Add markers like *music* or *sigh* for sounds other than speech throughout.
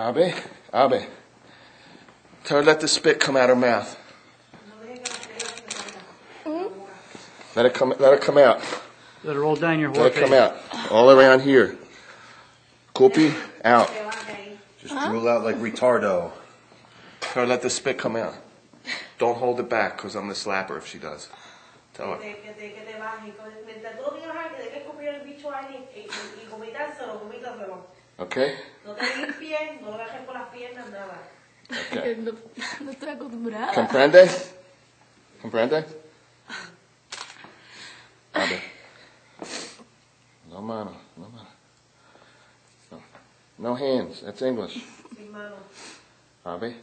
Abe, Abe. Tell her let the spit come out her mouth. Let it come. Let it come out. Let it roll down your whole Let it face. come out. All around here. Kupi, out. Just drool out like retardo. Tell her let the spit come out. Don't hold it back, because I'm the slapper if she does. Tell her. Okay? No te limpies, no lo agarres por las piernas, nada. Okay. *laughs* No, no estoy acostumbrada. Comprende? Comprende? Abe. No mano, no mano. No, no hands, that's English. Sin mano. Abe,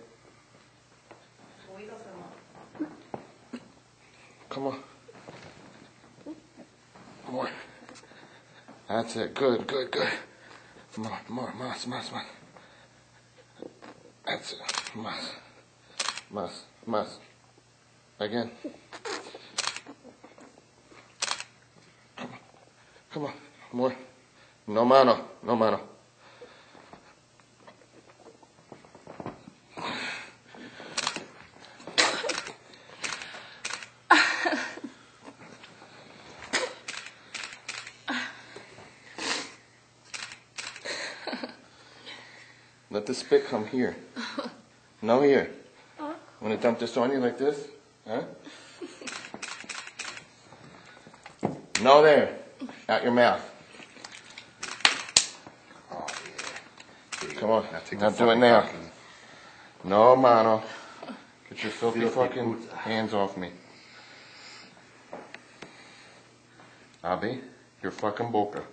Vomitárselo. come on. More. That's it, good, good, good. More, more, más, más, más. That's it, más. Más, más. Again. Come on, come on, more. No mano, no mano. Let the spit come here. No here. Want to dump this on you like this? Huh? No there. Out your mouth. Oh, yeah. Come on. Now take Now the do it now. fucking- No, mano. Get your filthy Filthy fucking boots. hands off me. Abby, you're fucking boca.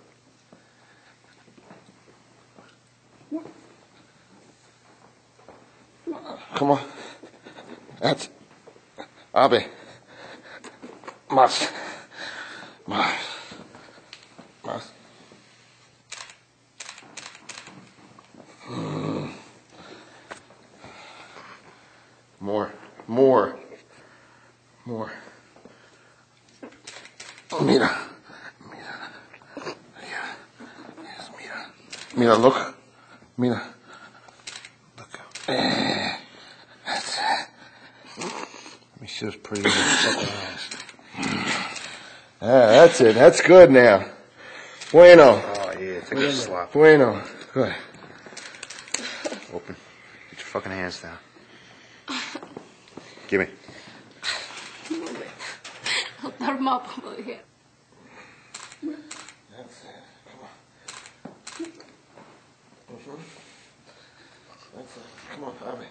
Come on. That's Abi. Mas. Mas. Mas. More. More. More. Mira. Mira. Mira. Yes, mira. Mira, look. Mira. Look. Eh. That's it. Let me see those pretty little. Ah, that's it. That's good now. Bueno. Oh, yeah. Take a good slap. Bueno. Good. Open. Get your fucking hands down. Give me. Normal, como dije. That's it. Come on. Mhm. That's it. Come on, Abby.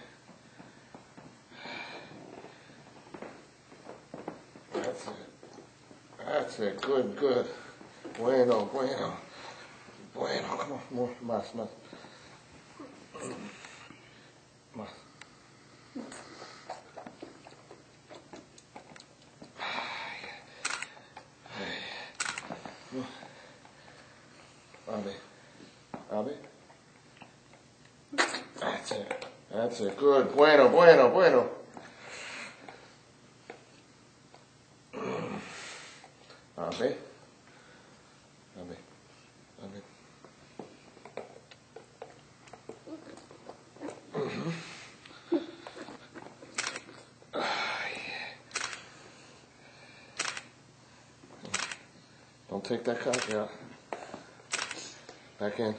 That's it. That's it. Good, good. Bueno, bueno. Bueno, come on. More. Más, más. Más. Abby. Abby. That's it. That's it. Good. Bueno, bueno, bueno. Mhm. Ah, yeah. Don't take that cock out. Back in.